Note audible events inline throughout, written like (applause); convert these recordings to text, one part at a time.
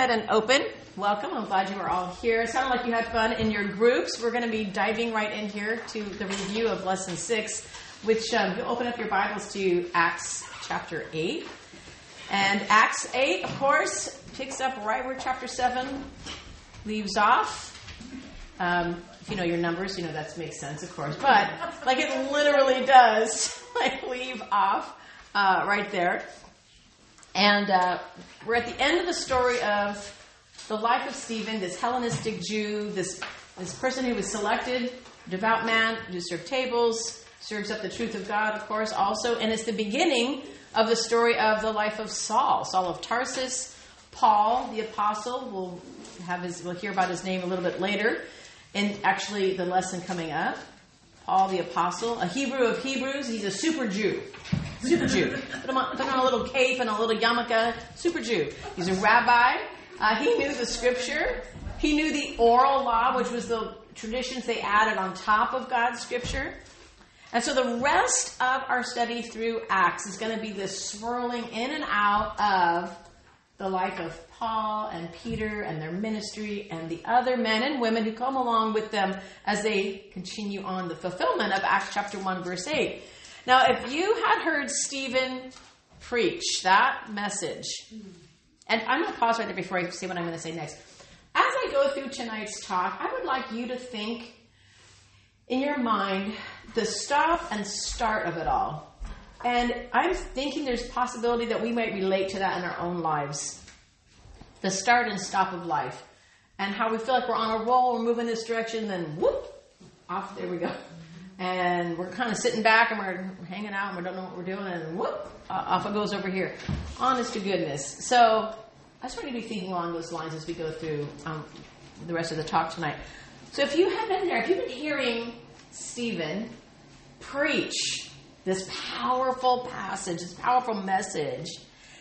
ahead and open. Welcome. I'm glad you are all here. It sounded like you had fun in your groups. We're going to be diving right in here to the review of lesson six, which um, you open up your Bibles to Acts chapter 8. And Acts 8, of course, picks up right where chapter 7 leaves off. Um, if you know your numbers, you know that makes sense, of course. But like it literally does, (laughs) like leave off uh, right there. And uh, we're at the end of the story of the life of Stephen, this Hellenistic Jew, this, this person who was selected, devout man, who served tables, serves up the truth of God, of course, also. And it's the beginning of the story of the life of Saul, Saul of Tarsus. Paul, the apostle, we'll have his, we'll hear about his name a little bit later. And actually, the lesson coming up, Paul the apostle, a Hebrew of Hebrews, he's a super Jew. Super Jew. Put him on, put on a little cape and a little yarmulke. Super Jew. He's a rabbi. Uh, he knew the scripture. He knew the oral law, which was the traditions they added on top of God's scripture. And so the rest of our study through Acts is going to be this swirling in and out of the life of Paul and Peter and their ministry and the other men and women who come along with them as they continue on the fulfillment of Acts chapter 1, verse 8. Now, if you had heard Stephen preach that message, and I'm going to pause right there before I say what I'm going to say next. As I go through tonight's talk, I would like you to think in your mind the stop and start of it all. And I'm thinking there's possibility that we might relate to that in our own lives. The start and stop of life. And how we feel like we're on a roll, we're moving this direction, then whoop, off there we go and we're kind of sitting back and we're hanging out and we don't know what we're doing, and whoop, off it goes over here. Honest to goodness. So I just to be thinking along those lines as we go through um, the rest of the talk tonight. So if you have been there, if you've been hearing Stephen preach this powerful passage, this powerful message,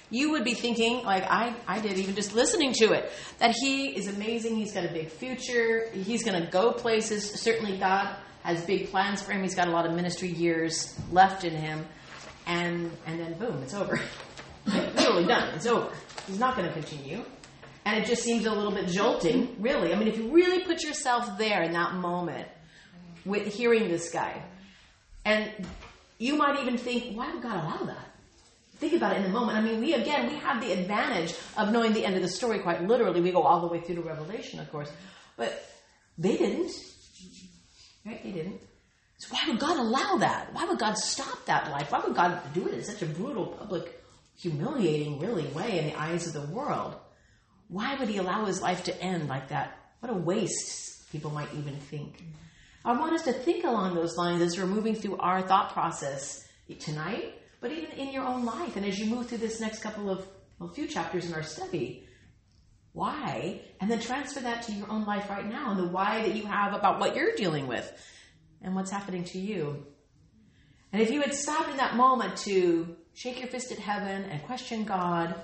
you would be thinking, like I, I did, even just listening to it, that he is amazing. He's got a big future. He's going to go places. Certainly, God has big plans for him. He's got a lot of ministry years left in him, and and then boom, it's over. (laughs) Literally done. It's over. He's not going to continue, and it just seems a little bit jolting. Really, I mean, if you really put yourself there in that moment with hearing this guy, and you might even think, why would God allow that? Think about it in the moment. I mean, we again, we have the advantage of knowing the end of the story quite literally. We go all the way through to Revelation, of course, but they didn't. Right? They didn't. So why would God allow that? Why would God stop that life? Why would God do it in such a brutal, public, humiliating, really way in the eyes of the world? Why would He allow His life to end like that? What a waste, people might even think. I want us to think along those lines as we're moving through our thought process tonight, but even in your own life, and as you move through this next couple of, well, few chapters in our study. Why? And then transfer that to your own life right now and the why that you have about what you're dealing with and what's happening to you. And if you had stopped in that moment to shake your fist at heaven and question God,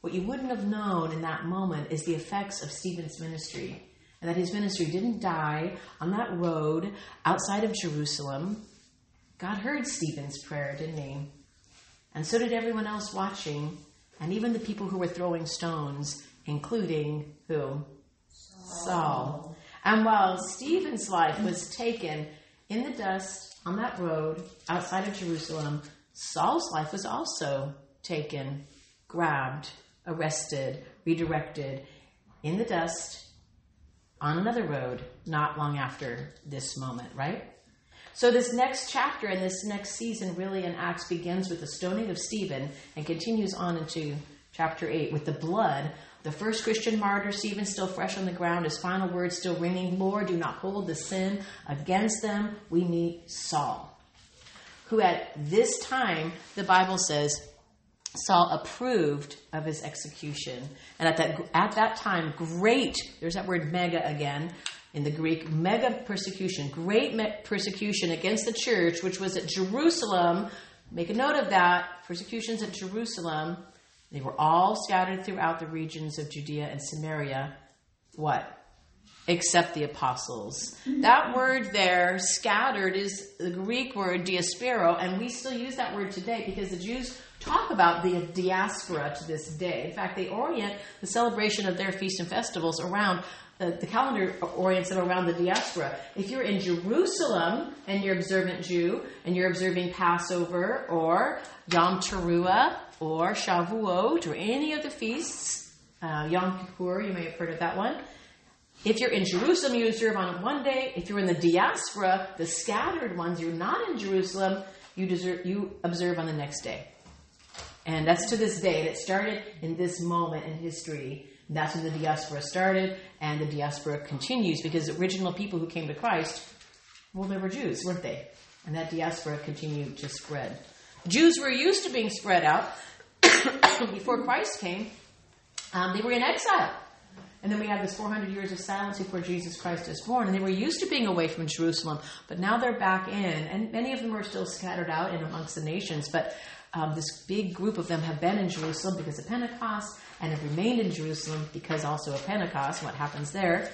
what you wouldn't have known in that moment is the effects of Stephen's ministry. And that his ministry didn't die on that road outside of Jerusalem. God heard Stephen's prayer, didn't he? And so did everyone else watching, and even the people who were throwing stones including who? Saul. Saul. And while Stephen's life was taken in the dust on that road outside of Jerusalem, Saul's life was also taken, grabbed, arrested, redirected in the dust on another road not long after this moment, right? So, this next chapter and this next season, really in Acts, begins with the stoning of Stephen and continues on into chapter 8 with the blood the first Christian martyr, Stephen, still fresh on the ground, his final words still ringing Lord, do not hold the sin against them. We meet Saul, who at this time, the Bible says, Saul approved of his execution. And at that, at that time, great, there's that word mega again in the Greek, mega persecution, great me- persecution against the church, which was at Jerusalem. Make a note of that. Persecutions at Jerusalem they were all scattered throughout the regions of Judea and Samaria. What? Except the apostles. That word there, scattered, is the Greek word diaspero, and we still use that word today because the Jews talk about the diaspora to this day. In fact, they orient the celebration of their feasts and festivals around uh, the calendar orients them around the diaspora. If you're in Jerusalem and you're observant Jew and you're observing Passover or Yom Teruah or Shavuot or any of the feasts, uh, Yom Kippur, you may have heard of that one. If you're in Jerusalem, you observe on one day. If you're in the diaspora, the scattered ones, you're not in Jerusalem, you, deserve, you observe on the next day. And that's to this day. It started in this moment in history. That's when the diaspora started, and the diaspora continues because the original people who came to Christ, well, they were Jews, weren't they? And that diaspora continued to spread. Jews were used to being spread out (coughs) before Christ came. Um, they were in exile. And then we had this 400 years of silence before Jesus Christ is born. And they were used to being away from Jerusalem, but now they're back in. And many of them are still scattered out in amongst the nations. But um, this big group of them have been in Jerusalem because of Pentecost and have remained in Jerusalem because also of Pentecost, what happens there.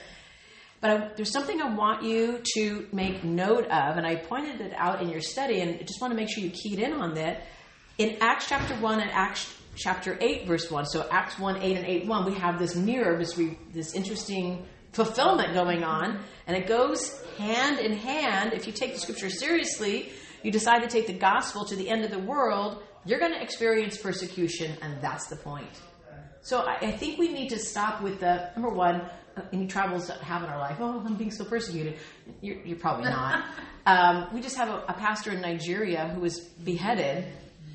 But I, there's something I want you to make note of, and I pointed it out in your study, and I just want to make sure you keyed in on that. In Acts chapter 1 and Acts chapter 8, verse 1, so Acts 1, 8, and 8, 1, we have this mirror, this, re, this interesting fulfillment going on, and it goes hand in hand. If you take the scripture seriously, you decide to take the gospel to the end of the world, you're going to experience persecution, and that's the point. So I, I think we need to stop with the number one, any troubles that have in our life. Oh, I'm being so persecuted. You're, you're probably not. (laughs) um, we just have a, a, pastor in Nigeria who was beheaded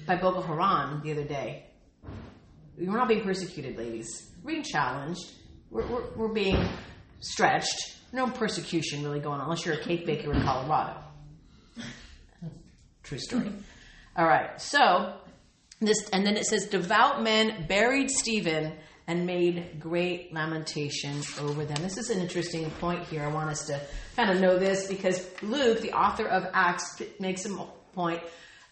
by Boko Haram the other day. We're not being persecuted, ladies. We're being challenged. We're, we're, we're being stretched. No persecution really going on unless you're a cake baker in Colorado. True story. (laughs) All right. So this, and then it says, devout men buried Stephen and made great lamentation over them. This is an interesting point here. I want us to kind of know this because Luke, the author of Acts, makes a point.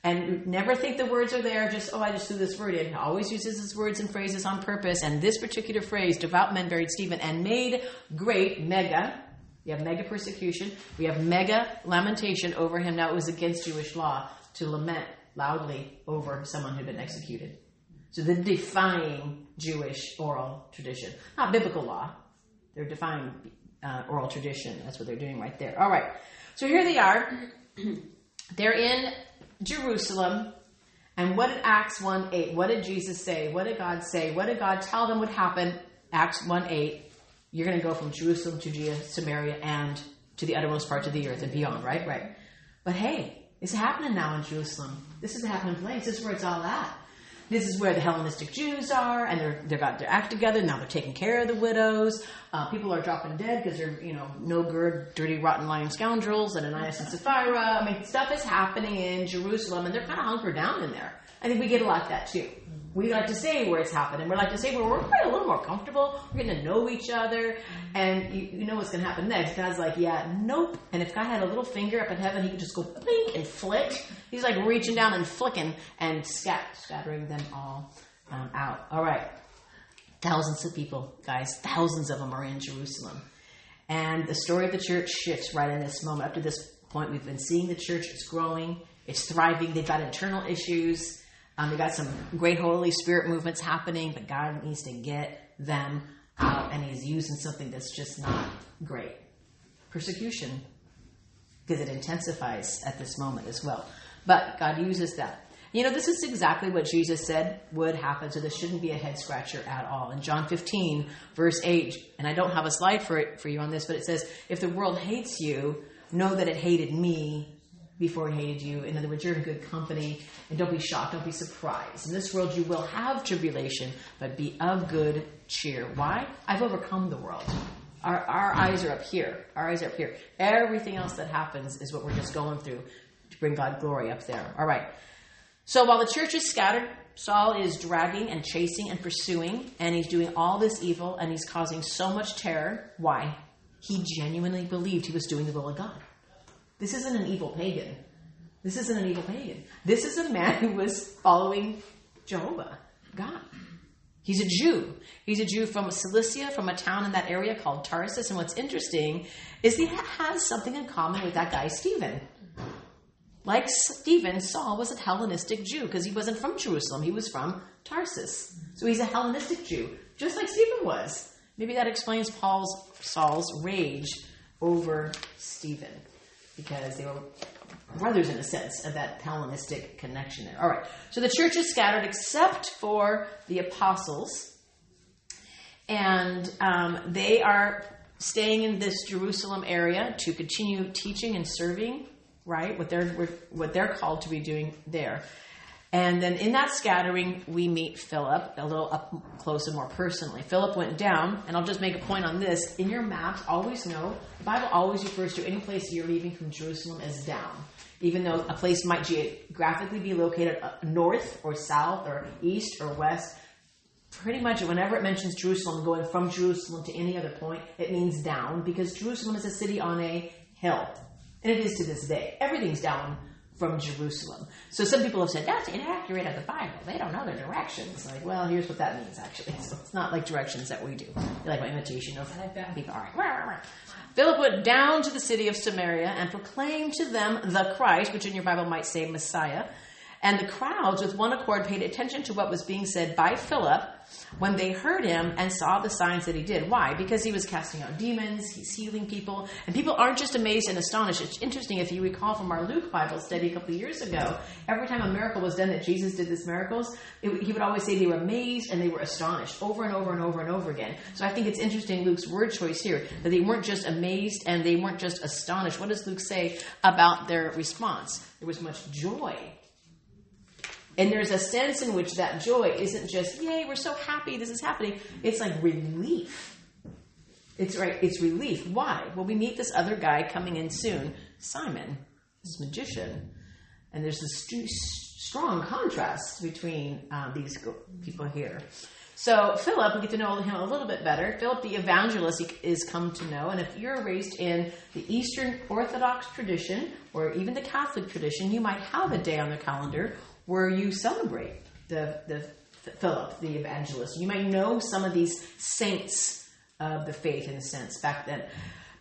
And never think the words are there, just, oh, I just threw this word in. He always uses his words and phrases on purpose. And this particular phrase, devout men buried Stephen and made great, mega, we have mega persecution. We have mega lamentation over him. Now it was against Jewish law to lament loudly over someone who'd been executed. So they're defying Jewish oral tradition, not biblical law. They're defying uh, oral tradition. That's what they're doing right there. All right. So here they are. (clears throat) they're in Jerusalem. And what did Acts 1 8? What did Jesus say? What did God say? What did God tell them would happen? Acts 1 8. You're going to go from Jerusalem to Judea, Samaria, and to the uttermost parts of the earth and beyond, right? Right. But hey, it's happening now in Jerusalem. This is a happening place. This is where it's all at. This is where the Hellenistic Jews are, and they're they've got their act together. Now they're taking care of the widows. Uh, people are dropping dead because they're you know no good, dirty, rotten, lying scoundrels. And Ananias and Sapphira. I mean, stuff is happening in Jerusalem, and they're kind of hunkered down in there. I think we get a lot of that too. We like to say where it's happening. We like to say where we're a little more comfortable. We're getting to know each other, and you, you know what's going to happen next. God's like, yeah, nope. And if God had a little finger up in heaven, He could just go blink and flick. He's like reaching down and flicking and scat- scattering them all um, out. All right, thousands of people, guys, thousands of them are in Jerusalem, and the story of the church shifts right in this moment. Up to this point, we've been seeing the church is growing, it's thriving. They've got internal issues um, they got some great Holy Spirit movements happening, but God needs to get them out, and He's using something that's just not great persecution because it intensifies at this moment as well. But God uses that. You know, this is exactly what Jesus said would happen, so this shouldn't be a head scratcher at all. In John 15, verse 8, and I don't have a slide for it for you on this, but it says, If the world hates you, know that it hated me before he hated you. In other words, you're in good company. And don't be shocked, don't be surprised. In this world, you will have tribulation, but be of good cheer. Why? I've overcome the world. Our, our eyes are up here. Our eyes are up here. Everything else that happens is what we're just going through to bring God glory up there. All right. So while the church is scattered, Saul is dragging and chasing and pursuing, and he's doing all this evil, and he's causing so much terror. Why? He genuinely believed he was doing the will of God. This isn't an evil pagan. This isn't an evil pagan. This is a man who was following Jehovah, God. He's a Jew. He's a Jew from Cilicia, from a town in that area called Tarsus. And what's interesting is he has something in common with that guy, Stephen. like Stephen, Saul was a Hellenistic Jew because he wasn't from Jerusalem, he was from Tarsus. So he's a Hellenistic Jew, just like Stephen was. Maybe that explains Paul's Saul's rage over Stephen because they were brothers in a sense of that Hellenistic connection there. All right. So the church is scattered except for the apostles. And um, they are staying in this Jerusalem area to continue teaching and serving, right? What they're what they're called to be doing there. And then in that scattering, we meet Philip a little up close and more personally. Philip went down, and I'll just make a point on this. In your maps, always know the Bible always refers to any place you're leaving from Jerusalem as down. Even though a place might geographically be located uh, north or south or east or west, pretty much whenever it mentions Jerusalem, going from Jerusalem to any other point, it means down because Jerusalem is a city on a hill. And it is to this day. Everything's down from Jerusalem. So some people have said that's inaccurate of the Bible. They don't know their directions. Like, well, here's what that means actually. (laughs) So it's not like directions that we do. They like my imitation of people. All right. Philip went down to the city of Samaria and proclaimed to them the Christ, which in your Bible might say Messiah. And the crowds, with one accord, paid attention to what was being said by Philip when they heard him and saw the signs that he did. Why? Because he was casting out demons, he's healing people, and people aren't just amazed and astonished. It's interesting if you recall from our Luke Bible study a couple of years ago, every time a miracle was done that Jesus did these miracles, it, he would always say they were amazed and they were astonished over and over and over and over again. So I think it's interesting Luke's word choice here that they weren't just amazed and they weren't just astonished. What does Luke say about their response? There was much joy and there's a sense in which that joy isn't just, yay, we're so happy this is happening. It's like relief. It's right, it's relief. Why? Well, we meet this other guy coming in soon, Simon, this magician. And there's this st- strong contrast between uh, these people here. So Philip, we get to know him a little bit better. Philip the evangelist is come to know, and if you're raised in the Eastern Orthodox tradition or even the Catholic tradition, you might have a day on the calendar where you celebrate the, the Philip, the evangelist. You might know some of these saints of the faith in a sense back then.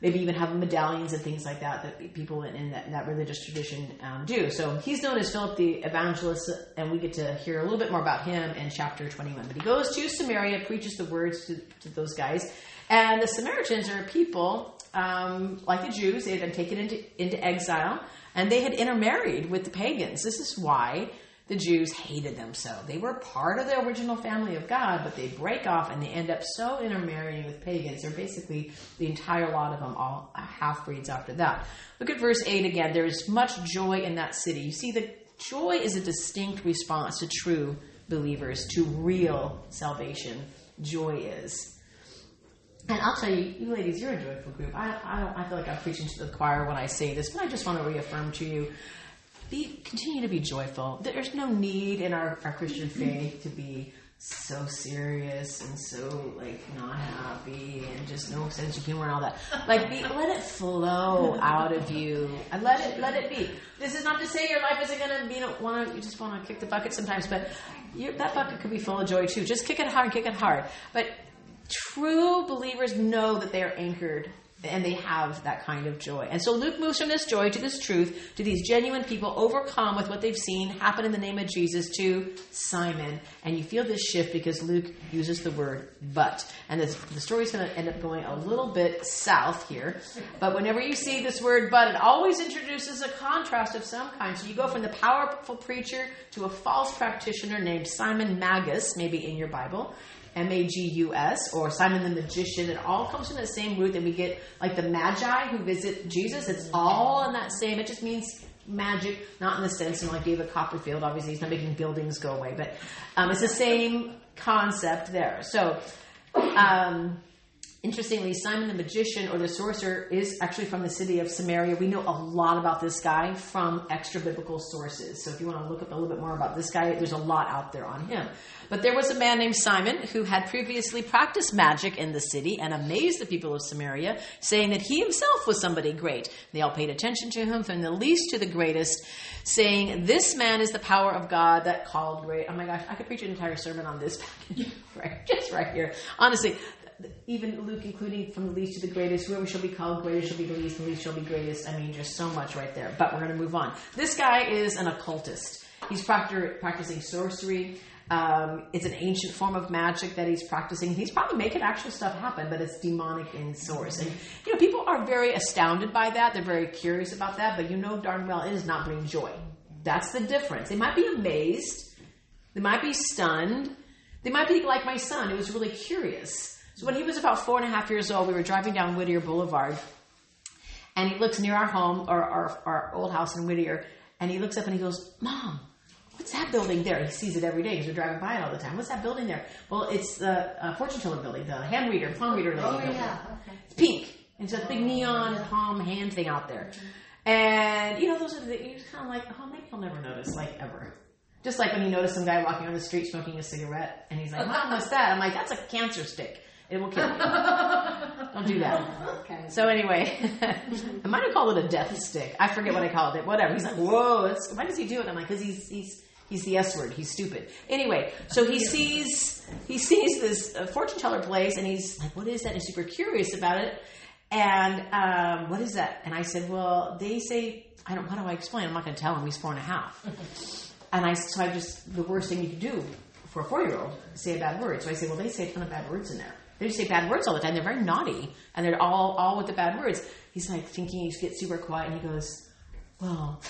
Maybe even have medallions and things like that that people in, in that, that, religious tradition um, do. So he's known as Philip the evangelist, and we get to hear a little bit more about him in chapter 21. But he goes to Samaria, preaches the words to, to those guys, and the Samaritans are people um, like the Jews. They had been taken into, into exile, and they had intermarried with the pagans. This is why the Jews hated them so. They were part of the original family of God, but they break off and they end up so intermarrying with pagans. They're basically the entire lot of them, all half breeds after that. Look at verse 8 again. There is much joy in that city. You see, the joy is a distinct response to true believers, to real salvation. Joy is. And I'll tell you, you ladies, you're a joyful group. I, I, I feel like I'm preaching to the choir when I say this, but I just want to reaffirm to you be continue to be joyful. There's no need in our, our Christian faith to be so serious and so like not happy and just no sense of humor and all that. Like be, let it flow out of you and let it let it be. This is not to say your life isn't gonna you know want to you just want to kick the bucket sometimes, but that bucket could be full of joy too. Just kick it hard, kick it hard. But true believers know that they are anchored and they have that kind of joy. And so Luke moves from this joy to this truth to these genuine people overcome with what they've seen happen in the name of Jesus to Simon. And you feel this shift because Luke uses the word but. And this, the story's going to end up going a little bit south here. But whenever you see this word but, it always introduces a contrast of some kind. So you go from the powerful preacher to a false practitioner named Simon Magus, maybe in your Bible. M A G U S, or Simon the Magician. It all comes from the same root that we get, like the Magi who visit Jesus. It's all in that same, it just means magic, not in the sense of like David Copperfield, obviously, he's not making buildings go away, but um, it's the same concept there. So, um, Interestingly, Simon the magician or the sorcerer is actually from the city of Samaria. We know a lot about this guy from extra biblical sources. So if you want to look up a little bit more about this guy, there's a lot out there on him. But there was a man named Simon who had previously practiced magic in the city and amazed the people of Samaria, saying that he himself was somebody great. They all paid attention to him from the least to the greatest, saying, This man is the power of God that called great. Oh my gosh, I could preach an entire sermon on this (laughs) right, just right here. Honestly, even Luke including from the least to the greatest, whoever shall be called greatest shall be the least, the least shall be greatest. I mean, just so much right there. But we're going to move on. This guy is an occultist. He's practi- practicing sorcery. Um, it's an ancient form of magic that he's practicing. He's probably making actual stuff happen, but it's demonic in source. And you know, people are very astounded by that. They're very curious about that, but you know darn well it does not bring joy. That's the difference. They might be amazed. They might be stunned. They might be like my son, who was really curious. So when he was about four and a half years old, we were driving down Whittier Boulevard, and he looks near our home, or our, our old house in Whittier, and he looks up and he goes, "Mom, what's that building there? He sees it every day because we're driving by it all the time. What's that building there? Well, it's the uh, fortune teller building, the hand reader, palm reader. Oh, building. yeah. Okay. It's pink. And so it's a big neon palm hand thing out there. And, you know, those are the, you're kind of like, oh, maybe I'll never notice, like, ever. Just like when you notice some guy walking on the street smoking a cigarette, and he's like, Mom, what's that? I'm like, that's a cancer stick. It will kill you. Don't do that. Okay. So anyway, (laughs) I might have called it a death stick. I forget what I called it. Whatever. He's like, whoa, that's, why does he do it? I'm like, because he's he's he's the S word. He's stupid. Anyway, so he sees he sees this uh, fortune teller place, and he's like, what is that? And he's super curious about it. And um, what is that? And I said, well, they say I don't. How do I explain? I'm not going to tell him. He's four and a half. And I so I just the worst thing you could do for a four year old say a bad word. So I say, well, they say a ton of bad words in there. They just say bad words all the time. They're very naughty, and they're all all with the bad words. He's like thinking. He gets super quiet, and he goes, "Well,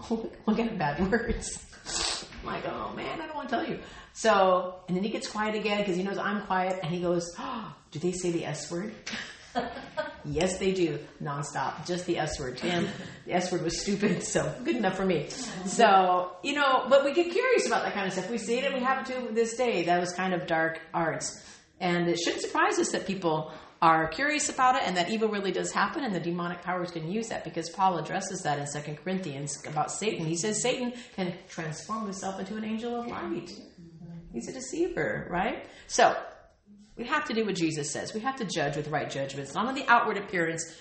(laughs) kind of bad words?" (laughs) I'm like, "Oh man, I don't want to tell you." So, and then he gets quiet again because he knows I'm quiet, and he goes, oh, "Do they say the S word?" (laughs) yes, they do, nonstop. Just the S word. And the S word was stupid, so good enough for me. So, you know, but we get curious about that kind of stuff. We see it and we have it to this day. That was kind of dark arts. And it shouldn't surprise us that people are curious about it and that evil really does happen and the demonic powers can use that because Paul addresses that in Second Corinthians about Satan. He says Satan can transform himself into an angel of light. He's a deceiver, right? So, we have to do what Jesus says. We have to judge with right judgments, not on the outward appearance,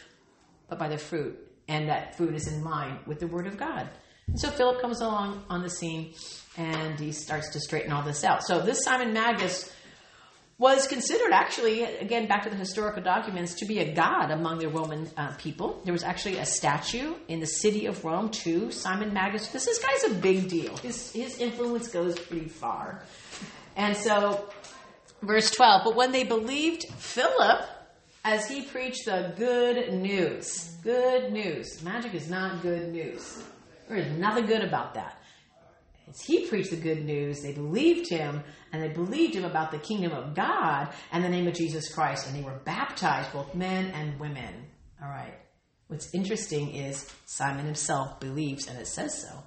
but by the fruit. And that fruit is in line with the Word of God. And so Philip comes along on the scene and he starts to straighten all this out. So this Simon Magus was considered actually, again, back to the historical documents, to be a god among the Roman uh, people. There was actually a statue in the city of Rome to Simon Magus because this guy's a big deal. His, his influence goes pretty far. And so Verse 12, but when they believed Philip as he preached the good news, good news. Magic is not good news. There is nothing good about that. As he preached the good news, they believed him, and they believed him about the kingdom of God and the name of Jesus Christ, and they were baptized, both men and women. All right. What's interesting is Simon himself believes, and it says so.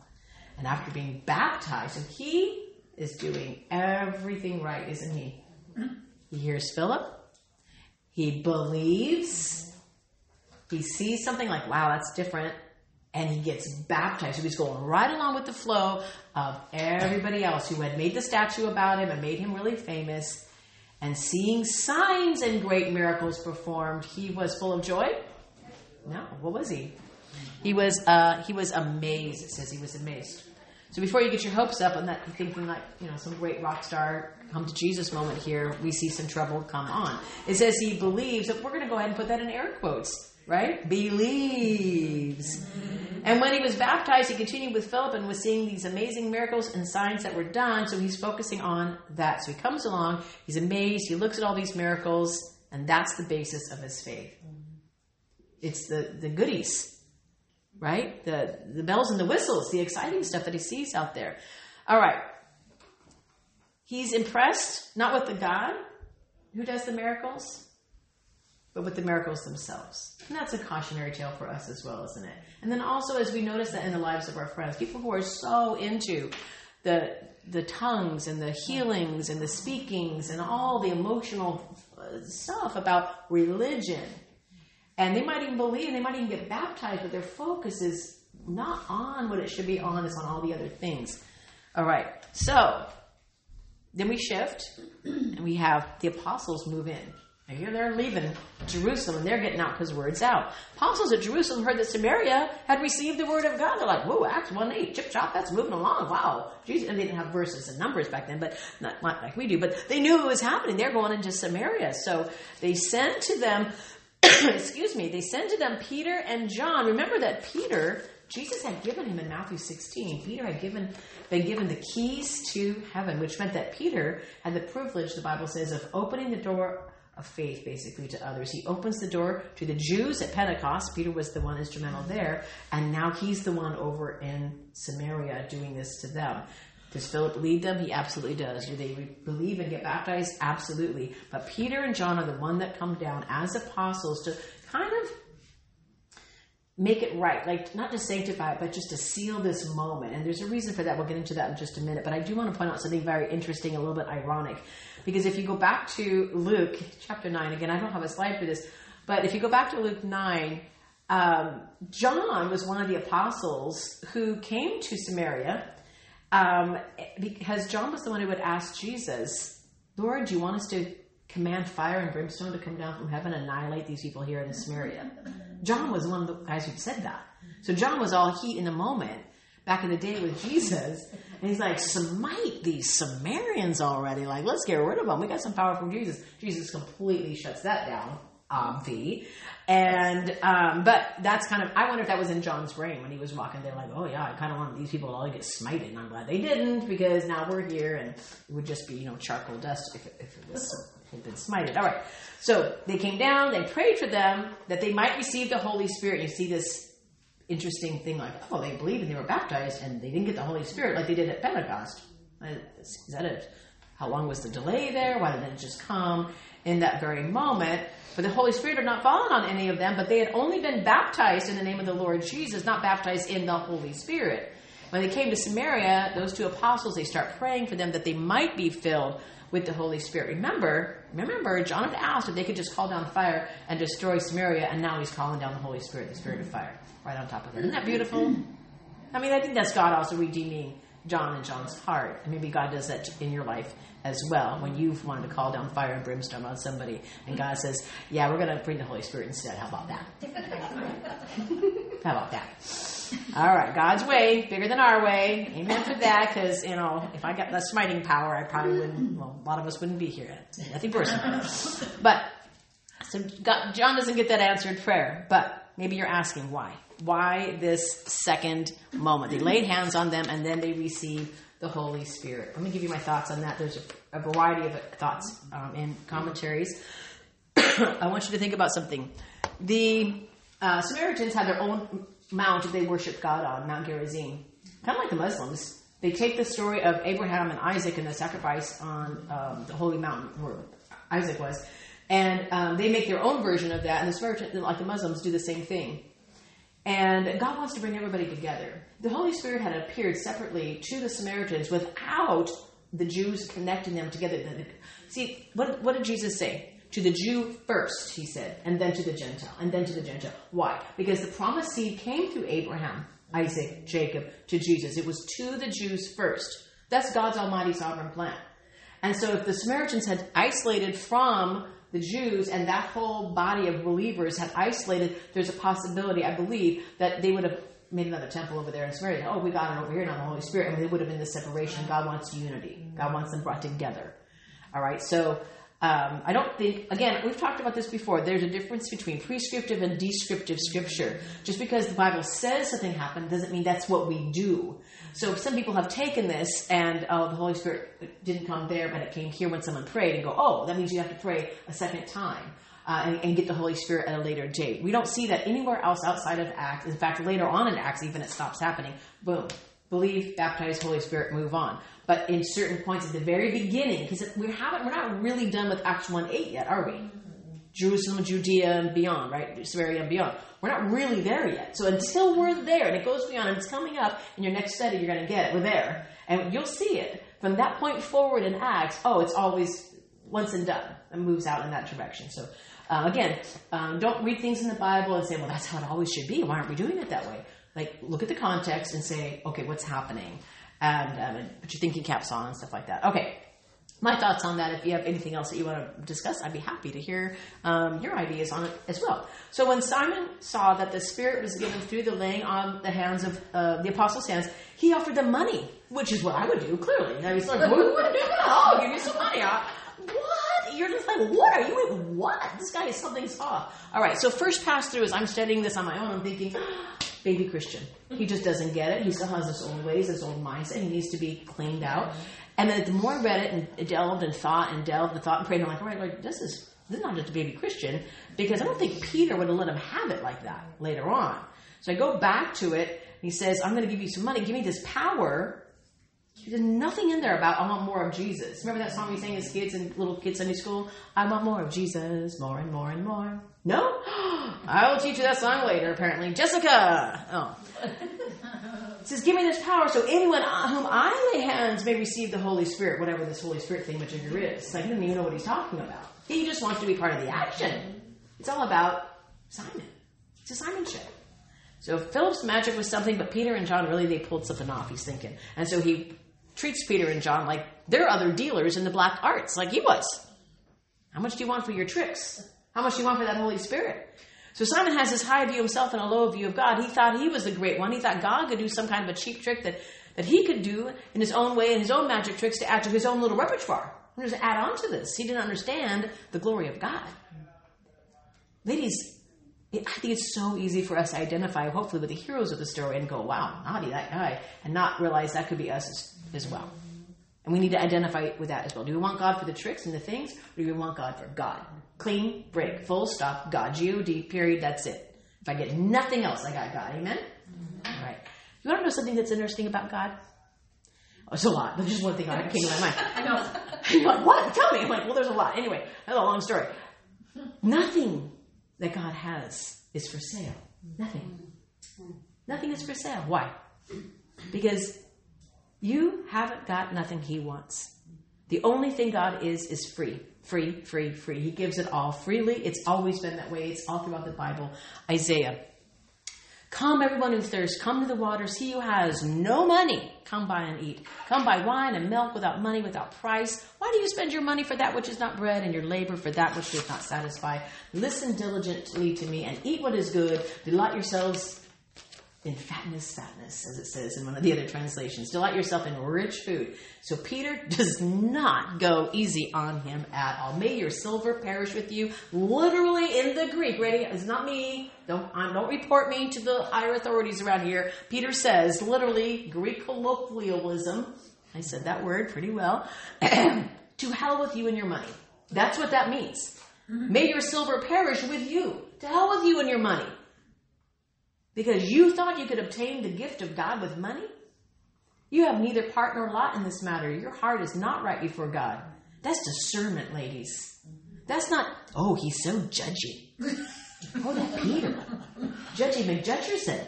And after being baptized, and he is doing everything right, isn't he? He hears Philip. He believes. He sees something like, wow, that's different. And he gets baptized. So he's going right along with the flow of everybody else who had made the statue about him and made him really famous. And seeing signs and great miracles performed, he was full of joy. No, what was he? He was uh, he was amazed. It says he was amazed. So before you get your hopes up and that thinking like, you know, some great rock star come to Jesus moment here, we see some trouble come on. It says he believes, we're going to go ahead and put that in air quotes, right? Believes. And when he was baptized, he continued with Philip and was seeing these amazing miracles and signs that were done. So he's focusing on that. So he comes along, he's amazed, he looks at all these miracles, and that's the basis of his faith. It's the, the goodies right? The the bells and the whistles, the exciting stuff that he sees out there. All right. He's impressed not with the God who does the miracles, but with the miracles themselves. And that's a cautionary tale for us as well, isn't it? And then also as we notice that in the lives of our friends, people who are so into the the tongues and the healings and the speakings and all the emotional uh, stuff about religion and they might even believe, they might even get baptized, but their focus is not on what it should be on, it's on all the other things. All right, so then we shift, and we have the apostles move in. Here they're leaving Jerusalem, and they're getting out because word's out. Apostles at Jerusalem heard that Samaria had received the word of God. They're like, whoa, Acts 1 8, chip chop, that's moving along. Wow. Jesus. And they didn't have verses and numbers back then, but not, not like we do, but they knew it was happening. They're going into Samaria. So they sent to them, (clears throat) excuse me, they sent to them Peter and John. Remember that Peter, Jesus had given him in Matthew 16, Peter had given been given the keys to heaven, which meant that Peter had the privilege, the Bible says, of opening the door of faith basically to others. He opens the door to the Jews at Pentecost. Peter was the one instrumental there, and now he's the one over in Samaria doing this to them. Does Philip lead them? He absolutely does. Do they believe and get baptized? Absolutely. But Peter and John are the one that come down as apostles to kind of make it right, like not to sanctify it, but just to seal this moment. And there's a reason for that. We'll get into that in just a minute. But I do want to point out something very interesting, a little bit ironic. Because if you go back to Luke chapter 9, again, I don't have a slide for this, but if you go back to Luke 9, um, John was one of the apostles who came to Samaria um, because John was the one who would ask Jesus, Lord, do you want us to command fire and brimstone to come down from heaven and annihilate these people here in Samaria? John was one of the guys who said that. So John was all heat in the moment back in the day with Jesus. And he's like, smite these Samaritans already. Like, let's get rid of them. We got some power from Jesus. Jesus completely shuts that down, obvi. And, um, but that's kind of, I wonder if that was in John's brain when he was walking there, like, oh yeah, I kind of want these people to all get smited. And I'm glad they didn't because now we're here and it would just be, you know, charcoal dust if it, if it was had been smited. All right. So they came down, they prayed for them that they might receive the Holy Spirit. You see this interesting thing like, oh, they believed and they were baptized and they didn't get the Holy Spirit like they did at Pentecost. Is that it? How long was the delay there? Why didn't it just come in that very moment? But the Holy Spirit had not fallen on any of them, but they had only been baptized in the name of the Lord Jesus, not baptized in the Holy Spirit. When they came to Samaria, those two apostles, they start praying for them that they might be filled with the Holy Spirit. Remember, remember, John had asked if they could just call down fire and destroy Samaria, and now he's calling down the Holy Spirit, the Spirit of fire, right on top of it. Isn't that beautiful? I mean, I think that's God also redeeming John and John's heart. And maybe God does that in your life as well when you've wanted to call down fire and brimstone on somebody, and God says, "Yeah, we're going to bring the Holy Spirit instead." How about that? (laughs) How about that? All right, God's way, bigger than our way. Amen for that, because, you know, if I got the smiting power, I probably wouldn't, well, a lot of us wouldn't be here. Nothing personal. But, so God, John doesn't get that answered prayer, but maybe you're asking why. Why this second moment? They laid hands on them and then they received the Holy Spirit. Let me give you my thoughts on that. There's a, a variety of thoughts um, in commentaries. (coughs) I want you to think about something. The uh, Samaritans had their own mount they worship God on, Mount Gerizim. Kind of like the Muslims. They take the story of Abraham and Isaac and the sacrifice on um, the holy mountain where Isaac was, and um, they make their own version of that. And the Samaritans, like the Muslims, do the same thing. And God wants to bring everybody together. The Holy Spirit had appeared separately to the Samaritans without the Jews connecting them together. See, what, what did Jesus say? To the Jew first, he said, and then to the Gentile, and then to the Gentile. Why? Because the promised seed came through Abraham, Isaac, Jacob, to Jesus. It was to the Jews first. That's God's almighty sovereign plan. And so if the Samaritans had isolated from the Jews and that whole body of believers had isolated, there's a possibility, I believe, that they would have made another temple over there in Samaria. Oh, we got it over here, not the Holy Spirit. And they would have been the separation. God wants unity. God wants them brought together. All right. So um, I don't think, again, we've talked about this before. There's a difference between prescriptive and descriptive scripture. Just because the Bible says something happened doesn't mean that's what we do. So some people have taken this and, oh, the Holy Spirit didn't come there, but it came here when someone prayed and go, oh, that means you have to pray a second time. Uh, and, and, get the Holy Spirit at a later date. We don't see that anywhere else outside of Acts. In fact, later on in Acts, even it stops happening. Boom. Believe, baptize, Holy Spirit, move on but in certain points at the very beginning, because we haven't, we're not really done with Acts 1 8 yet, are we? Jerusalem, Judea, and beyond, right? Samaria and beyond. We're not really there yet. So until we're there, and it goes beyond, and it's coming up in your next study, you're going to get it. We're there. And you'll see it. From that point forward in Acts, oh, it's always once and done. and moves out in that direction. So uh, again, um, don't read things in the Bible and say, well, that's how it always should be. Why aren't we doing it that way? Like, look at the context and say, okay, what's happening? And um, put your thinking caps on and stuff like that. Okay, my thoughts on that. If you have anything else that you want to discuss, I'd be happy to hear um, your ideas on it as well. So when Simon saw that the Spirit was given through the laying on the hands of uh, the apostles' hands, he offered them money, which is what I would do. Clearly, I was like, (laughs) "What would do that? I'll give you some money." What? You're just like, what are you? What? This guy is something's off. All right. So first pass through is I'm studying this on my own. I'm thinking, baby Christian. He just doesn't get it. He still has his old ways, his old mindset. He needs to be cleaned out. And then the more I read it and delved and thought and delved and thought and prayed, I'm like, all right, Lord, this is this is not just a baby Christian because I don't think Peter would have let him have it like that later on. So I go back to it. he says, I'm going to give you some money. Give me this power. There's nothing in there about I want more of Jesus. Remember that song we sang as kids in little kids Sunday school? I want more of Jesus, more and more and more. No? (gasps) I will teach you that song later, apparently. Jessica! Oh. (laughs) It says, Give me this power so anyone whom I lay hands may receive the Holy Spirit, whatever this Holy Spirit thing majigger is. Like, he doesn't even know what he's talking about. He just wants to be part of the action. It's all about Simon. It's a Simon show. So Philip's magic was something, but Peter and John really they pulled something off, he's thinking. And so he treats Peter and John like they're other dealers in the black arts, like he was. How much do you want for your tricks? How much do you want for that Holy Spirit? So Simon has this high view of himself and a low view of God. He thought he was the great one. He thought God could do some kind of a cheap trick that, that he could do in his own way and his own magic tricks to add to his own little repertoire. And just add on to this. He didn't understand the glory of God. Ladies, I think it's so easy for us to identify, hopefully, with the heroes of the story and go, wow, naughty, that guy, and not realize that could be us as, as well. And we need to identify with that as well. Do we want God for the tricks and the things, or do we want God for God? Clean, break, full stop, God, G-O-D, period, that's it. If I get nothing else, I got God. Amen? Mm-hmm. All right. You want to know something that's interesting about God? Oh, it's a lot. But there's just one thing that came to my mind. (laughs) I know. You're (laughs) like, what? Tell me. I'm like, well, there's a lot. Anyway, that's a long story. Nothing that God has is for sale. Mm-hmm. Nothing. Mm-hmm. Nothing is for sale. Why? Because you haven't got nothing He wants. The only thing God is, is free. Free, free, free. He gives it all freely. It's always been that way. It's all throughout the Bible. Isaiah. Come, everyone who thirsts, come to the waters. He who has no money, come buy and eat. Come buy wine and milk without money, without price. Why do you spend your money for that which is not bread, and your labor for that which does not satisfy? Listen diligently to me and eat what is good. Delight yourselves in fatness, fatness, as it says in one of the other translations. Delight yourself in rich food. So Peter (laughs) does not go easy on him at all. May your silver perish with you. Literally in the Greek, ready? It's not me. Don't, uh, don't report me to the higher authorities around here. Peter says, literally, Greek colloquialism. I said that word pretty well. (clears throat) to hell with you and your money. That's what that means. Mm-hmm. May your silver perish with you. To hell with you and your money. Because you thought you could obtain the gift of God with money? You have neither part nor lot in this matter. Your heart is not right before God. That's discernment, ladies. That's not, oh, he's so judgy. (laughs) oh, that Peter. Judgy McJudgerson.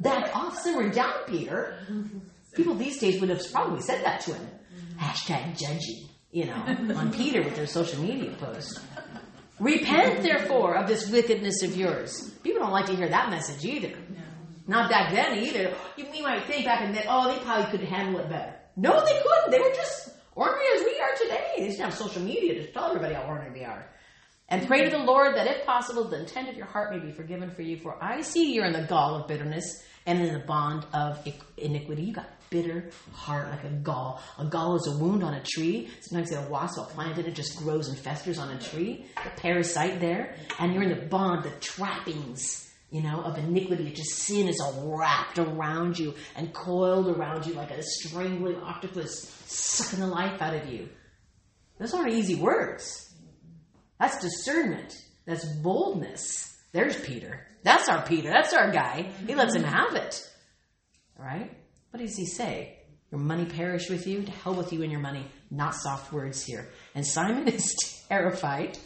Back off, simmer down, Peter. People these days would have probably said that to him. Hashtag judgy, you know, on Peter with their social media posts. Repent, therefore, of this wickedness of yours. People don't like to hear that message either. Not back then either. You, you might think back in then, oh, they probably could handle it better. No, they couldn't. They were just ordinary as we are today. They didn't have social media to tell everybody how ordinary they are. And pray to the Lord that if possible, the intent of your heart may be forgiven for you. For I see you're in the gall of bitterness and in the bond of iniquity. You got bitter heart like a gall. A gall is a wound on a tree. Sometimes a wasp will plant it, it just grows and festers on a tree. The parasite there. And you're in the bond, the trappings you know, of iniquity. Just sin is all wrapped around you and coiled around you like a strangling octopus sucking the life out of you. Those aren't easy words. That's discernment. That's boldness. There's Peter. That's our Peter. That's our guy. He lets him have it. All right? What does he say? Your money perish with you? To hell with you and your money. Not soft words here. And Simon (laughs) is terrified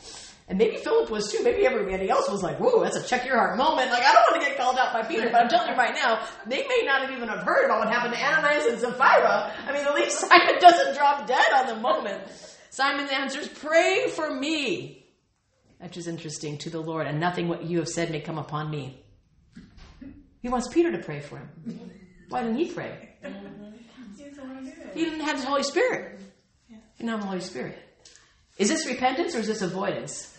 and maybe Philip was too. Maybe everybody else was like, whoa, that's a check your heart moment. Like, I don't want to get called out by Peter, but I'm telling you right now, they may not have even have heard about what happened to Ananias and Sapphira. I mean, at least (laughs) Simon doesn't drop dead on the moment. Simon answers, pray for me. Which is interesting to the Lord, and nothing what you have said may come upon me. He wants Peter to pray for him. Why didn't he pray? He didn't have the Holy Spirit. You don't have the Holy Spirit. Is this repentance or is this avoidance?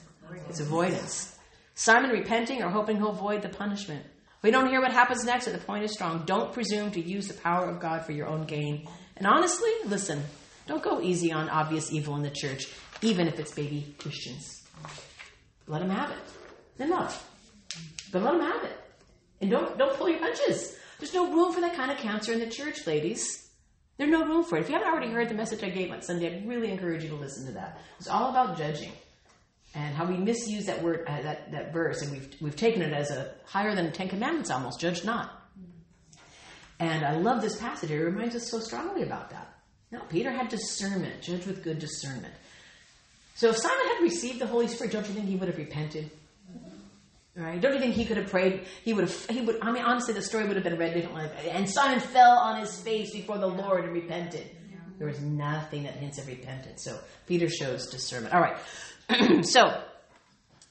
It's avoidance. Simon repenting or hoping he'll avoid the punishment. We don't hear what happens next, but the point is strong. Don't presume to use the power of God for your own gain. And honestly, listen, don't go easy on obvious evil in the church, even if it's baby Christians. Let them have it. Then love. But let them have it. And don't, don't pull your punches. There's no room for that kind of cancer in the church, ladies. There's no room for it. If you haven't already heard the message I gave on Sunday, I'd really encourage you to listen to that. It's all about judging and how we misuse that word, uh, that, that verse, and we've, we've taken it as a higher than the Ten Commandments almost, judge not. And I love this passage. It reminds us so strongly about that. No, Peter had discernment, judge with good discernment. So if Simon had received the Holy Spirit, don't you think he would have repented? Right? Don't you think he could have prayed? He would have. He would. I mean, honestly, the story would have been read differently. And Simon fell on his face before the Lord and repented. There was nothing that hints of repentance. So Peter shows discernment. All right. (clears throat) so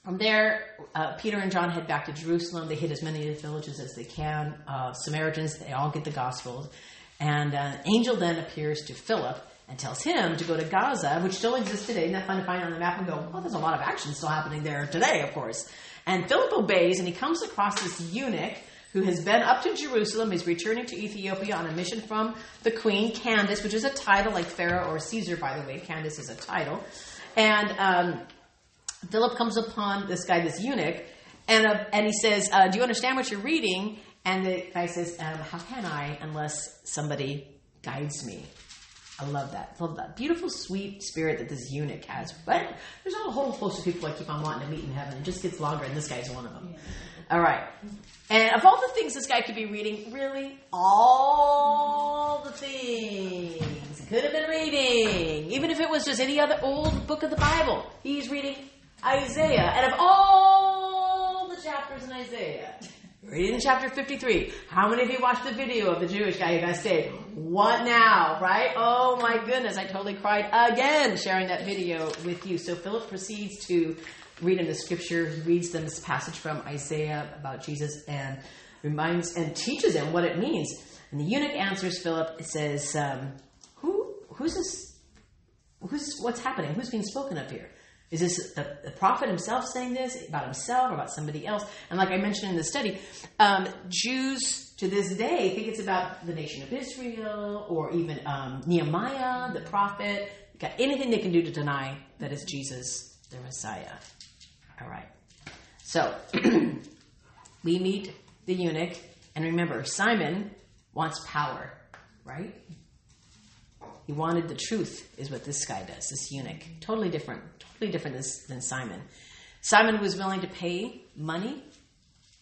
from there, uh, Peter and John head back to Jerusalem. They hit as many of the villages as they can. Uh, Samaritans, they all get the gospel. And an angel then appears to Philip and tells him to go to Gaza, which still exists today. Isn't that fun to find on the map and go, well, there's a lot of action still happening there today, of course. And Philip obeys, and he comes across this eunuch who has been up to Jerusalem, is returning to Ethiopia on a mission from the queen, Candace, which is a title like Pharaoh or Caesar, by the way. Candace is a title. And um, Philip comes upon this guy, this eunuch, and, uh, and he says, uh, Do you understand what you're reading? And the guy says, um, How can I unless somebody guides me? I love that. Love that beautiful, sweet spirit that this eunuch has. But there's a whole host of people I keep on wanting to meet in heaven. It just gets longer, and this guy's one of them. All right. And of all the things this guy could be reading, really, all the things could have been reading, even if it was just any other old book of the Bible, he's reading Isaiah. And of all the chapters in Isaiah, reading chapter 53, how many of you watched the video of the Jewish guy who got saved? What now, right? Oh my goodness, I totally cried again sharing that video with you. So Philip proceeds to read in the scripture, he reads them this passage from Isaiah about Jesus and reminds and teaches them what it means. And the eunuch answers Philip, it says, um, Who who's this who's what's happening? Who's being spoken of here? Is this the, the, prophet himself saying this about himself or about somebody else? And like I mentioned in the study, um, Jews to this day think it's about the nation of Israel or even um, Nehemiah, the prophet. Got anything they can do to deny that it's Jesus, the Messiah. All right. So (clears throat) we meet the eunuch, and remember, Simon wants power, right? He wanted the truth, is what this guy does, this eunuch. Totally different, totally different than Simon. Simon was willing to pay money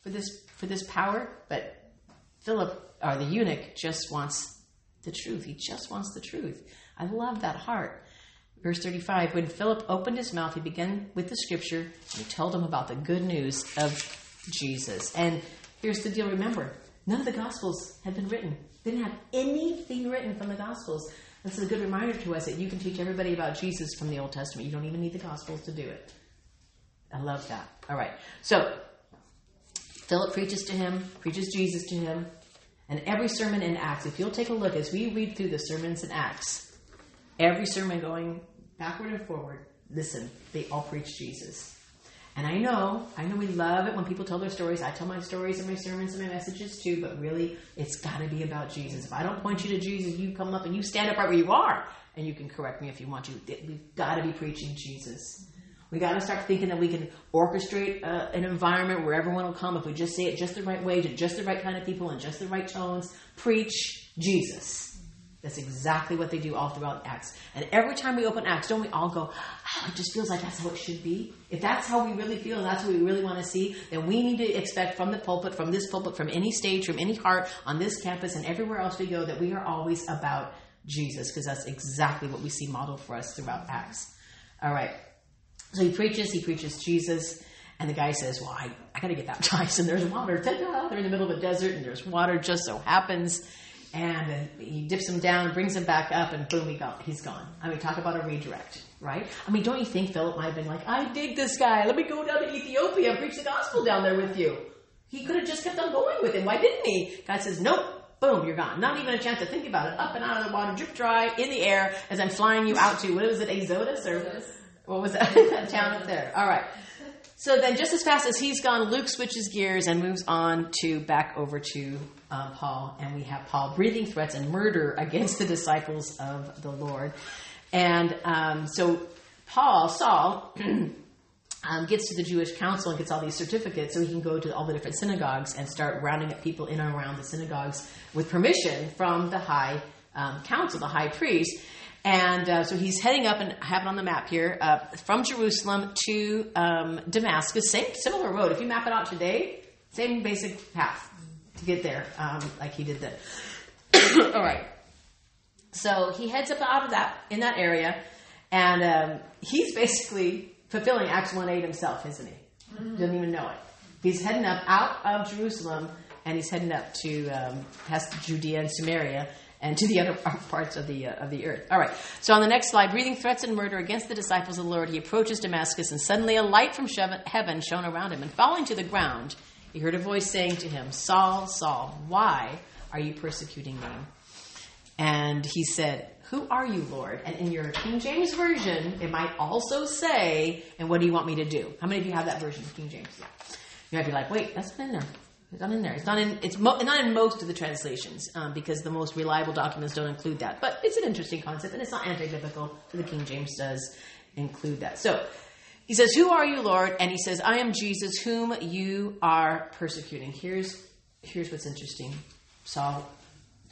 for this for this power, but Philip or the eunuch just wants the truth. He just wants the truth. I love that heart. Verse 35 When Philip opened his mouth, he began with the scripture and told him about the good news of Jesus. And here's the deal remember, none of the Gospels had been written, they didn't have anything written from the Gospels. This is a good reminder to us that you can teach everybody about Jesus from the Old Testament. You don't even need the Gospels to do it. I love that. All right. So, Philip preaches to him, preaches Jesus to him, and every sermon in Acts, if you'll take a look as we read through the sermons in Acts, every sermon going backward and forward, listen, they all preach Jesus. And I know, I know we love it when people tell their stories. I tell my stories and my sermons and my messages too, but really, it's got to be about Jesus. If I don't point you to Jesus, you come up and you stand up right where you are, and you can correct me if you want to. We've got to be preaching Jesus. We got to start thinking that we can orchestrate uh, an environment where everyone will come if we just say it just the right way to just the right kind of people in just the right tones. Preach Jesus. That's exactly what they do all throughout Acts. And every time we open Acts, don't we all go, oh, it just feels like that's how it should be? If that's how we really feel and that's what we really want to see, then we need to expect from the pulpit, from this pulpit, from any stage, from any heart on this campus and everywhere else we go that we are always about Jesus because that's exactly what we see modeled for us throughout Acts. All right. So he preaches, he preaches Jesus. And the guy says, Well, I, I got to get baptized. (laughs) And there's water. Ta-da! They're in the middle of a desert and there's water, just so happens and he dips him down, brings him back up, and boom, he go, he's gone. I mean, talk about a redirect, right? I mean, don't you think Philip might have been like, I dig this guy. Let me go down to Ethiopia and preach the gospel down there with you. He could have just kept on going with him. Why didn't he? God says, nope, boom, you're gone. Not even a chance to think about it. Up and out of the water, drip dry, in the air, as I'm flying you out to, what was it, Azotus? Or what was that, that (laughs) town up there? All right. So then, just as fast as he's gone, Luke switches gears and moves on to back over to um, Paul, and we have Paul breathing threats and murder (laughs) against the disciples of the Lord. And um, so Paul, Saul, (clears throat) um, gets to the Jewish council and gets all these certificates so he can go to all the different synagogues and start rounding up people in and around the synagogues with permission from the high um, council, the high priest. And uh, so he's heading up and I have it on the map here uh, from Jerusalem to um, Damascus. Same similar road. If you map it out today, same basic path to get there, um, like he did then. (coughs) All right. So he heads up out of that in that area, and um, he's basically fulfilling Acts one eight himself, isn't he? Mm-hmm. Doesn't even know it. He's heading up out of Jerusalem, and he's heading up to um, past Judea and Samaria, and to the other (laughs) parts of the uh, of the earth. All right. So on the next slide, breathing threats and murder against the disciples of the Lord, he approaches Damascus, and suddenly a light from heaven shone around him, and falling to the ground, he heard a voice saying to him, "Saul, Saul, why are you persecuting me?" And he said, Who are you, Lord? And in your King James Version, it might also say, And what do you want me to do? How many of you have that version of King James? Yeah. You might be like, Wait, that's been there. It's not in there. It's not in. It's mo- not in most of the translations um, because the most reliable documents don't include that. But it's an interesting concept, and it's not anti-biblical. The King James does include that. So he says, "Who are you, Lord?" And he says, "I am Jesus, whom you are persecuting." Here's here's what's interesting. Saul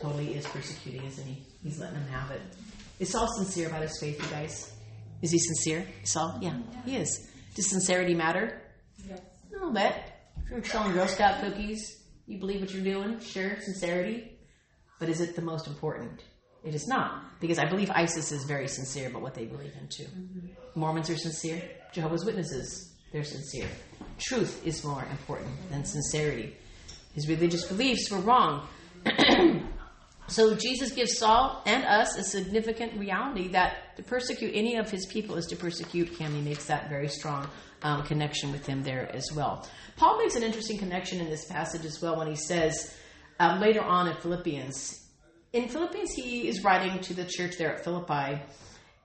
totally is persecuting, isn't he? He's letting him have it. Is Saul sincere about his faith, you guys? Is he sincere? Saul? Yeah, he is. Does sincerity matter? Yes. A little bit. If you're selling Girl Scout cookies, you believe what you're doing, sure, sincerity. But is it the most important? It is not. Because I believe ISIS is very sincere about what they believe in, too. Mm-hmm. Mormons are sincere. Jehovah's Witnesses, they're sincere. Truth is more important than sincerity. His religious beliefs were wrong. (clears throat) So Jesus gives Saul and us a significant reality that to persecute any of his people is to persecute him. He makes that very strong um, connection with him there as well. Paul makes an interesting connection in this passage as well when he says um, later on in Philippians. In Philippians, he is writing to the church there at Philippi,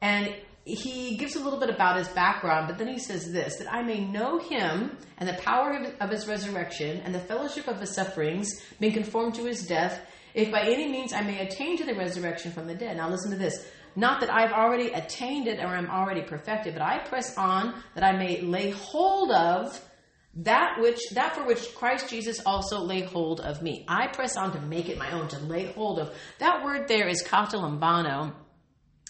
and he gives a little bit about his background, but then he says this that I may know him and the power of his resurrection and the fellowship of his sufferings, being conformed to his death if by any means I may attain to the resurrection from the dead. Now listen to this. Not that I've already attained it or I'm already perfected, but I press on that I may lay hold of that which that for which Christ Jesus also lay hold of me. I press on to make it my own, to lay hold of. That word there is katalambano,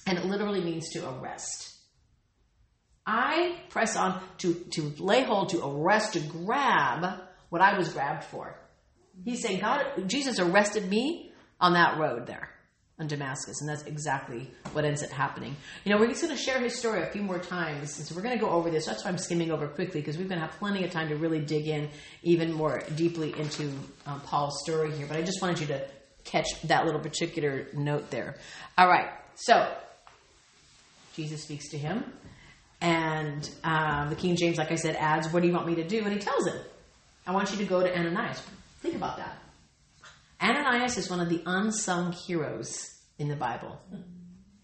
and it literally means to arrest. I press on to, to lay hold, to arrest, to grab what I was grabbed for. He's saying, God, Jesus arrested me on that road there in Damascus. And that's exactly what ends up happening. You know, we're just going to share his story a few more times. And so we're going to go over this. That's why I'm skimming over quickly because we're going to have plenty of time to really dig in even more deeply into um, Paul's story here. But I just wanted you to catch that little particular note there. All right. So Jesus speaks to him. And um, the King James, like I said, adds, What do you want me to do? And he tells him, I want you to go to Ananias. Think about that. Ananias is one of the unsung heroes in the Bible.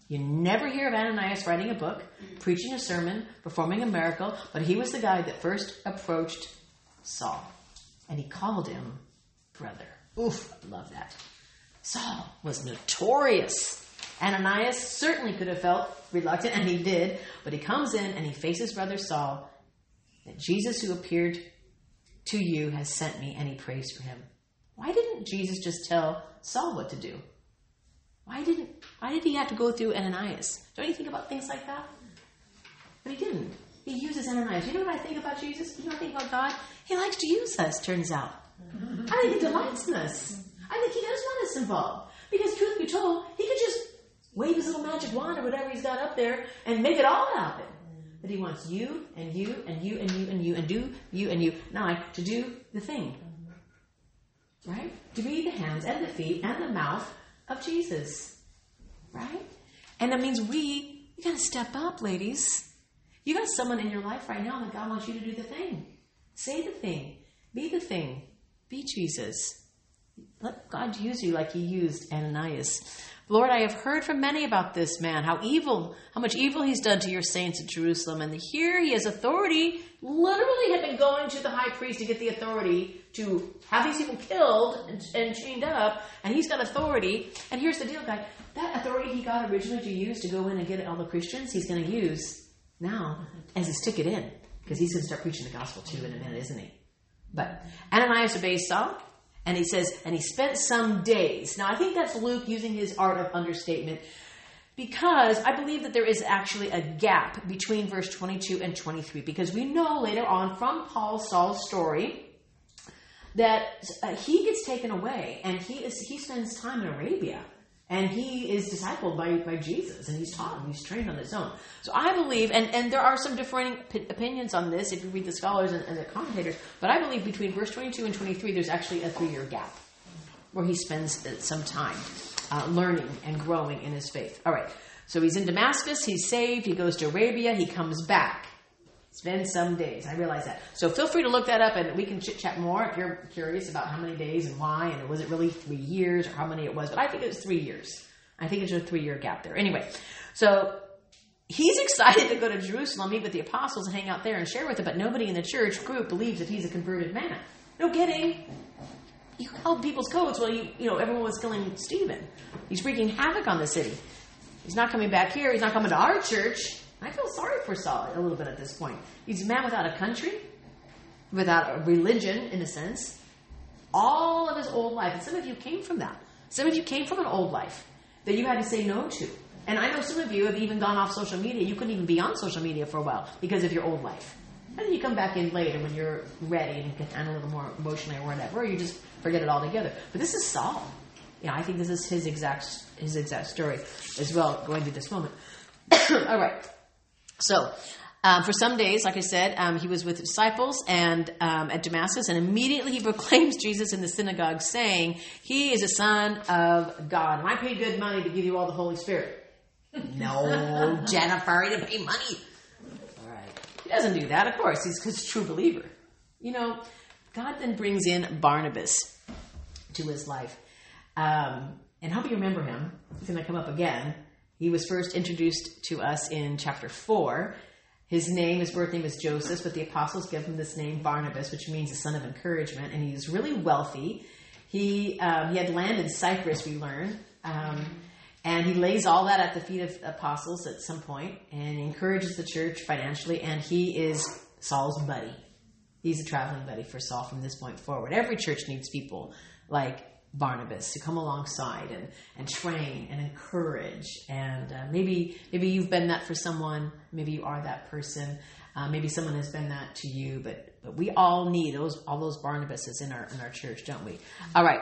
You never hear of Ananias writing a book, preaching a sermon, performing a miracle, but he was the guy that first approached Saul. And he called him brother. Oof, I love that. Saul was notorious. Ananias certainly could have felt reluctant, and he did, but he comes in and he faces brother Saul that Jesus, who appeared to you has sent me, and he prays for him. Why didn't Jesus just tell Saul what to do? Why didn't why did he have to go through Ananias? Don't you think about things like that? But he didn't. He uses Ananias. You know what I think about Jesus? You know what I think about God? He likes to use us, turns out. I think he delights in us. I think he does want us involved. Because truth be told, he could just wave his little magic wand or whatever he's got up there and make it all happen But he wants you and you and you and you and you and do you and you now I to do the thing. Right? To be the hands and the feet and the mouth of Jesus. Right? And that means we, you gotta step up, ladies. You got someone in your life right now that God wants you to do the thing. Say the thing. Be the thing. Be Jesus. let God use you like he used Ananias. Lord, I have heard from many about this man, how evil, how much evil he's done to your saints at Jerusalem. And here he has authority, literally had been going to the high priest to get the authority to have these people killed and, and chained up. And he's got authority. And here's the deal, guy. That authority he got originally to use to go in and get all the Christians, he's going to use now as his ticket in. Because he's going to start preaching the gospel too in a minute, isn't he? But Ananias obeys Saul. And he says, and he spent some days. Now, I think that's Luke using his art of understatement because I believe that there is actually a gap between verse 22 and 23 because we know later on from Paul Saul's story that uh, he gets taken away and he is he spends time in Arabia and he is discipled by, by Jesus and he's taught and he's trained on his own. So I believe, and, and there are some differing p- opinions on this if you read the scholars and, and the commentators, but I believe between verse 22 and 23 there's actually a three year gap where he spends uh, some time uh, learning and growing in his faith. All right, so he's in Damascus, he's saved, he goes to Arabia, he comes back. It's been some days. I realize that. So feel free to look that up and we can chit chat more if you're curious about how many days and why and it was it really three years or how many it was. But I think it was three years. I think it's a three year gap there. Anyway, so he's (laughs) excited to go to Jerusalem, meet with the apostles, and hang out there and share with them. But nobody in the church group believes that he's a converted man. No kidding. You held people's coats while you, you know, everyone was killing Stephen. He's wreaking havoc on the city. He's not coming back here. He's not coming to our church. I feel sorry for Saul a little bit at this point. He's a man without a country, without a religion, in a sense. All of his old life. And some of you came from that. Some of you came from an old life that you had to say no to. And I know some of you have even gone off social media. You couldn't even be on social media for a while because of your old life. And then you come back in later when you're ready and can handle a little more emotionally or whatever, or you just forget it altogether. But this is Saul. Yeah, I think this is his exact his exact story as well, going through this moment. (coughs) All right. So, um, for some days, like I said, um, he was with disciples and um, at Damascus, and immediately he (laughs) proclaims Jesus in the synagogue, saying, "He is a son of God." And I paid good money to give you all the Holy Spirit. (laughs) no, Jennifer, he didn't pay money. All right, he doesn't do that. Of course, he's because true believer. You know, God then brings in Barnabas to his life, um, and hope you remember him. He's going to come up again. He was first introduced to us in chapter 4. His name, his birth name is Joseph, but the apostles give him this name Barnabas, which means the son of encouragement, and he's really wealthy. He, um, he had land in Cyprus, we learn, um, and he lays all that at the feet of apostles at some point and encourages the church financially, and he is Saul's buddy. He's a traveling buddy for Saul from this point forward. Every church needs people like Barnabas to come alongside and, and train and encourage. And uh, maybe maybe you've been that for someone. Maybe you are that person. Uh, maybe someone has been that to you. But but we all need those all those Barnabases in our in our church, don't we? All right.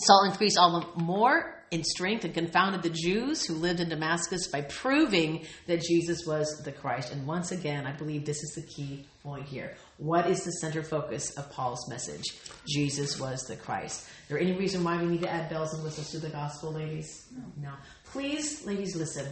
Saul increased all the more in strength and confounded the Jews who lived in Damascus by proving that Jesus was the Christ. And once again, I believe this is the key point here. What is the center focus of Paul's message? Jesus was the Christ. Is there any reason why we need to add bells and whistles to the gospel, ladies? No. Please, ladies, listen.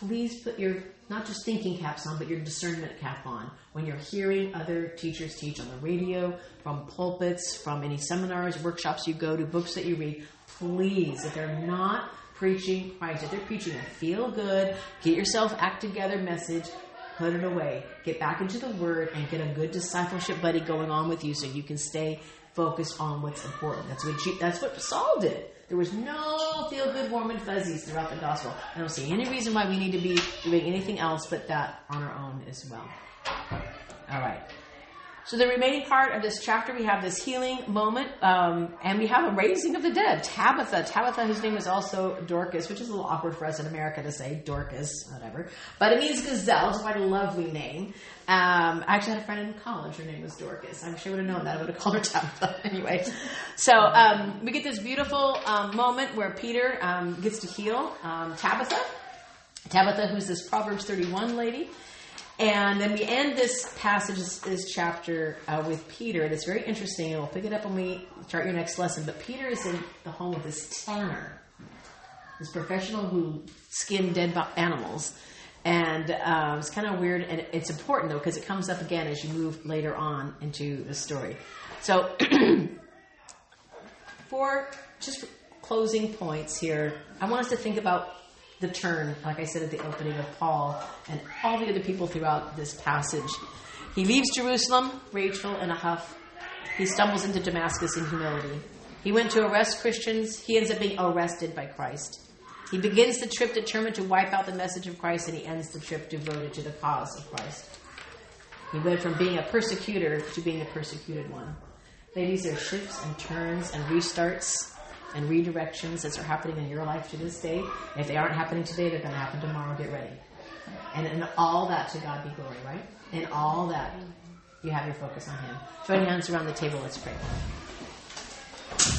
Please put your not just thinking caps on, but your discernment cap on when you're hearing other teachers teach on the radio, from pulpits, from any seminars, workshops you go to, books that you read. Please, if they're not preaching Christ, if they're preaching a feel good, get yourself act together message, put it away. Get back into the Word and get a good discipleship buddy going on with you so you can stay focused on what's important. That's what you, that's what Saul did. There was no feel good, warm and fuzzies throughout the gospel. I don't see any reason why we need to be doing anything else but that on our own as well. All right. So the remaining part of this chapter, we have this healing moment, um, and we have a raising of the dead. Tabitha, Tabitha, whose name is also Dorcas, which is a little awkward for us in America to say Dorcas, whatever, but it means gazelle. It's quite a lovely name. Um, I actually had a friend in college. Her name was Dorcas. I'm sure I would have known that. I would have called her Tabitha (laughs) anyway. So um, we get this beautiful um, moment where Peter um, gets to heal um, Tabitha. Tabitha, who's this Proverbs 31 lady. And then we end this passage, this, chapter, uh, with Peter. And it's very interesting. And we'll pick it up when we start your next lesson. But Peter is in the home of this tanner, this professional who skinned dead animals. And uh, it's kind of weird. And it's important, though, because it comes up again as you move later on into the story. So (clears throat) for just closing points here, I want us to think about the turn, like I said at the opening of Paul and all the other people throughout this passage. He leaves Jerusalem, Rachel in a huff. He stumbles into Damascus in humility. He went to arrest Christians. He ends up being arrested by Christ. He begins the trip determined to wipe out the message of Christ, and he ends the trip devoted to the cause of Christ. He went from being a persecutor to being the persecuted one. Ladies, there are shifts and turns and restarts and redirections that are happening in your life to this day. If they aren't happening today, they're going to happen tomorrow. Get ready. And in all that, to God be glory, right? In all that, you have your focus on Him. Join hands around the table. Let's pray.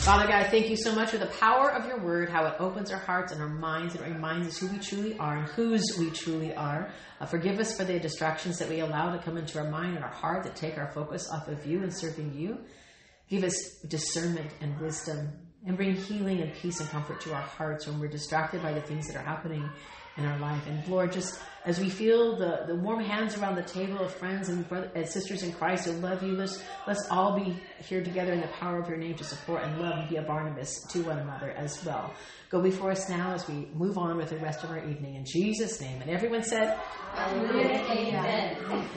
Father God, thank you so much for the power of your word, how it opens our hearts and our minds and reminds us who we truly are and whose we truly are. Uh, forgive us for the distractions that we allow to come into our mind and our heart that take our focus off of you and serving you. Give us discernment and wisdom and bring healing and peace and comfort to our hearts when we're distracted by the things that are happening in our life. And Lord, just as we feel the, the warm hands around the table of friends and, brother, and sisters in Christ who love you, let's, let's all be here together in the power of your name to support and love and be a Barnabas to one another as well. Go before us now as we move on with the rest of our evening. In Jesus' name. And everyone said, Amen. Amen.